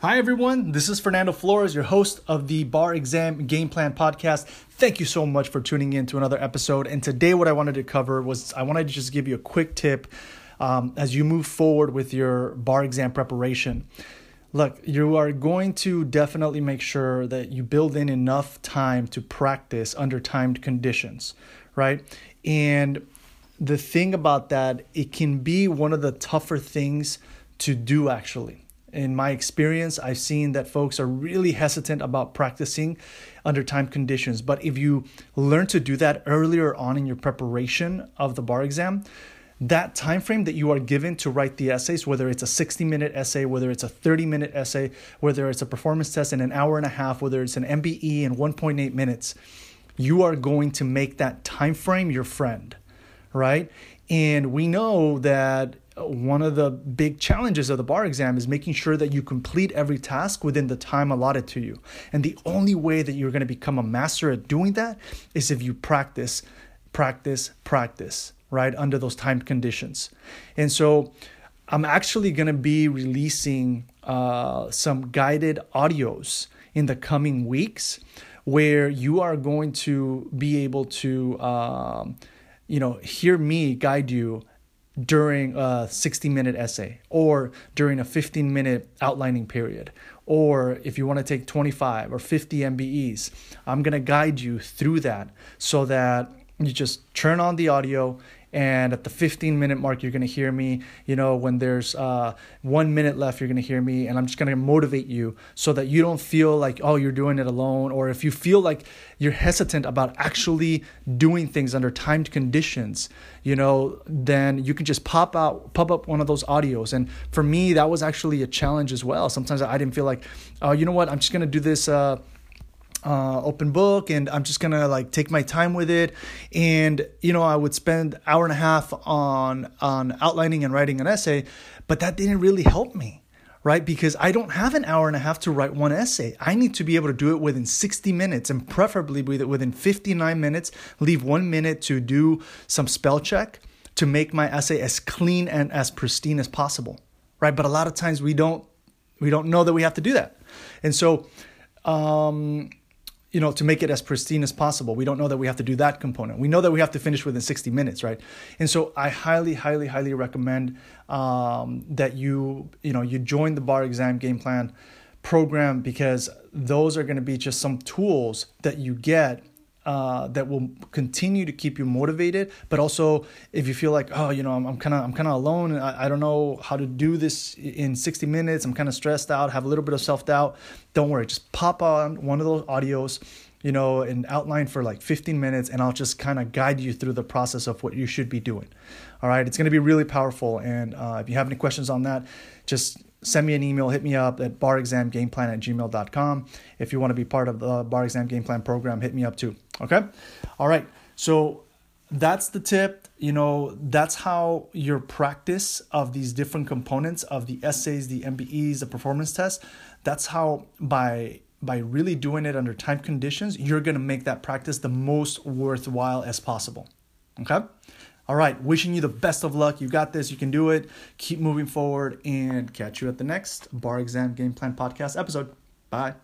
Hi, everyone. This is Fernando Flores, your host of the Bar Exam Game Plan Podcast. Thank you so much for tuning in to another episode. And today, what I wanted to cover was I wanted to just give you a quick tip um, as you move forward with your bar exam preparation. Look, you are going to definitely make sure that you build in enough time to practice under timed conditions, right? And the thing about that, it can be one of the tougher things to do actually in my experience, I've seen that folks are really hesitant about practicing under time conditions. But if you learn to do that earlier on in your preparation of the bar exam, that time frame that you are given to write the essays whether it's a 60 minute essay whether it's a 30 minute essay whether it's a performance test in an hour and a half whether it's an mbe in 1.8 minutes you are going to make that time frame your friend right and we know that one of the big challenges of the bar exam is making sure that you complete every task within the time allotted to you. And the only way that you're going to become a master at doing that is if you practice, practice, practice, right? Under those timed conditions. And so I'm actually going to be releasing uh, some guided audios in the coming weeks where you are going to be able to, um, you know, hear me guide you during a 60 minute essay or during a 15 minute outlining period. Or if you want to take 25 or 50 MBEs I'm going to guide you through that so that you just turn on the audio and at the 15 minute mark you're going to hear me you know when there's uh, one minute left you're going to hear me and i'm just going to motivate you so that you don't feel like oh you're doing it alone or if you feel like you're hesitant about actually doing things under timed conditions you know then you can just pop out pop up one of those audios. And for me that was actually a challenge as well. Sometimes i didn't feel like oh you know what? I'm just going to do this uh, uh, open book and I'm just gonna like take my time with it. And you know, I would spend hour and a half on on outlining and writing an essay, but that didn't really help me, right? Because I don't have an hour and a half to write one essay. I need to be able to do it within 60 minutes and preferably within 59 minutes. Leave one minute to do some spell check to make my essay as clean and as pristine as possible, right? But a lot of times we don't we don't know that we have to do that, and so. Um, you know, to make it as pristine as possible. We don't know that we have to do that component. We know that we have to finish within 60 minutes, right? And so I highly, highly, highly recommend um, that you, you know, you join the bar exam game plan program because those are going to be just some tools that you get uh, that will continue to keep you motivated. But also, if you feel like, oh, you know, I'm kind of I'm kind of alone, I, I don't know how to do this in 60 minutes. I'm kind of stressed out, have a little bit of self doubt. Don't worry, just pop on one of those audios, you know, and outline for like 15 minutes, and I'll just kind of guide you through the process of what you should be doing. All right, it's going to be really powerful. And uh, if you have any questions on that, just send me an email, hit me up at barexamgameplan at gmail.com. If you want to be part of the bar exam game plan program, hit me up too. Okay? All right. So that's the tip. You know, that's how your practice of these different components of the essays, the MBEs, the performance test, that's how by by really doing it under time conditions, you're to make that practice the most worthwhile as possible. Okay? All right, wishing you the best of luck. You got this. You can do it. Keep moving forward and catch you at the next Bar Exam Game Plan Podcast episode. Bye.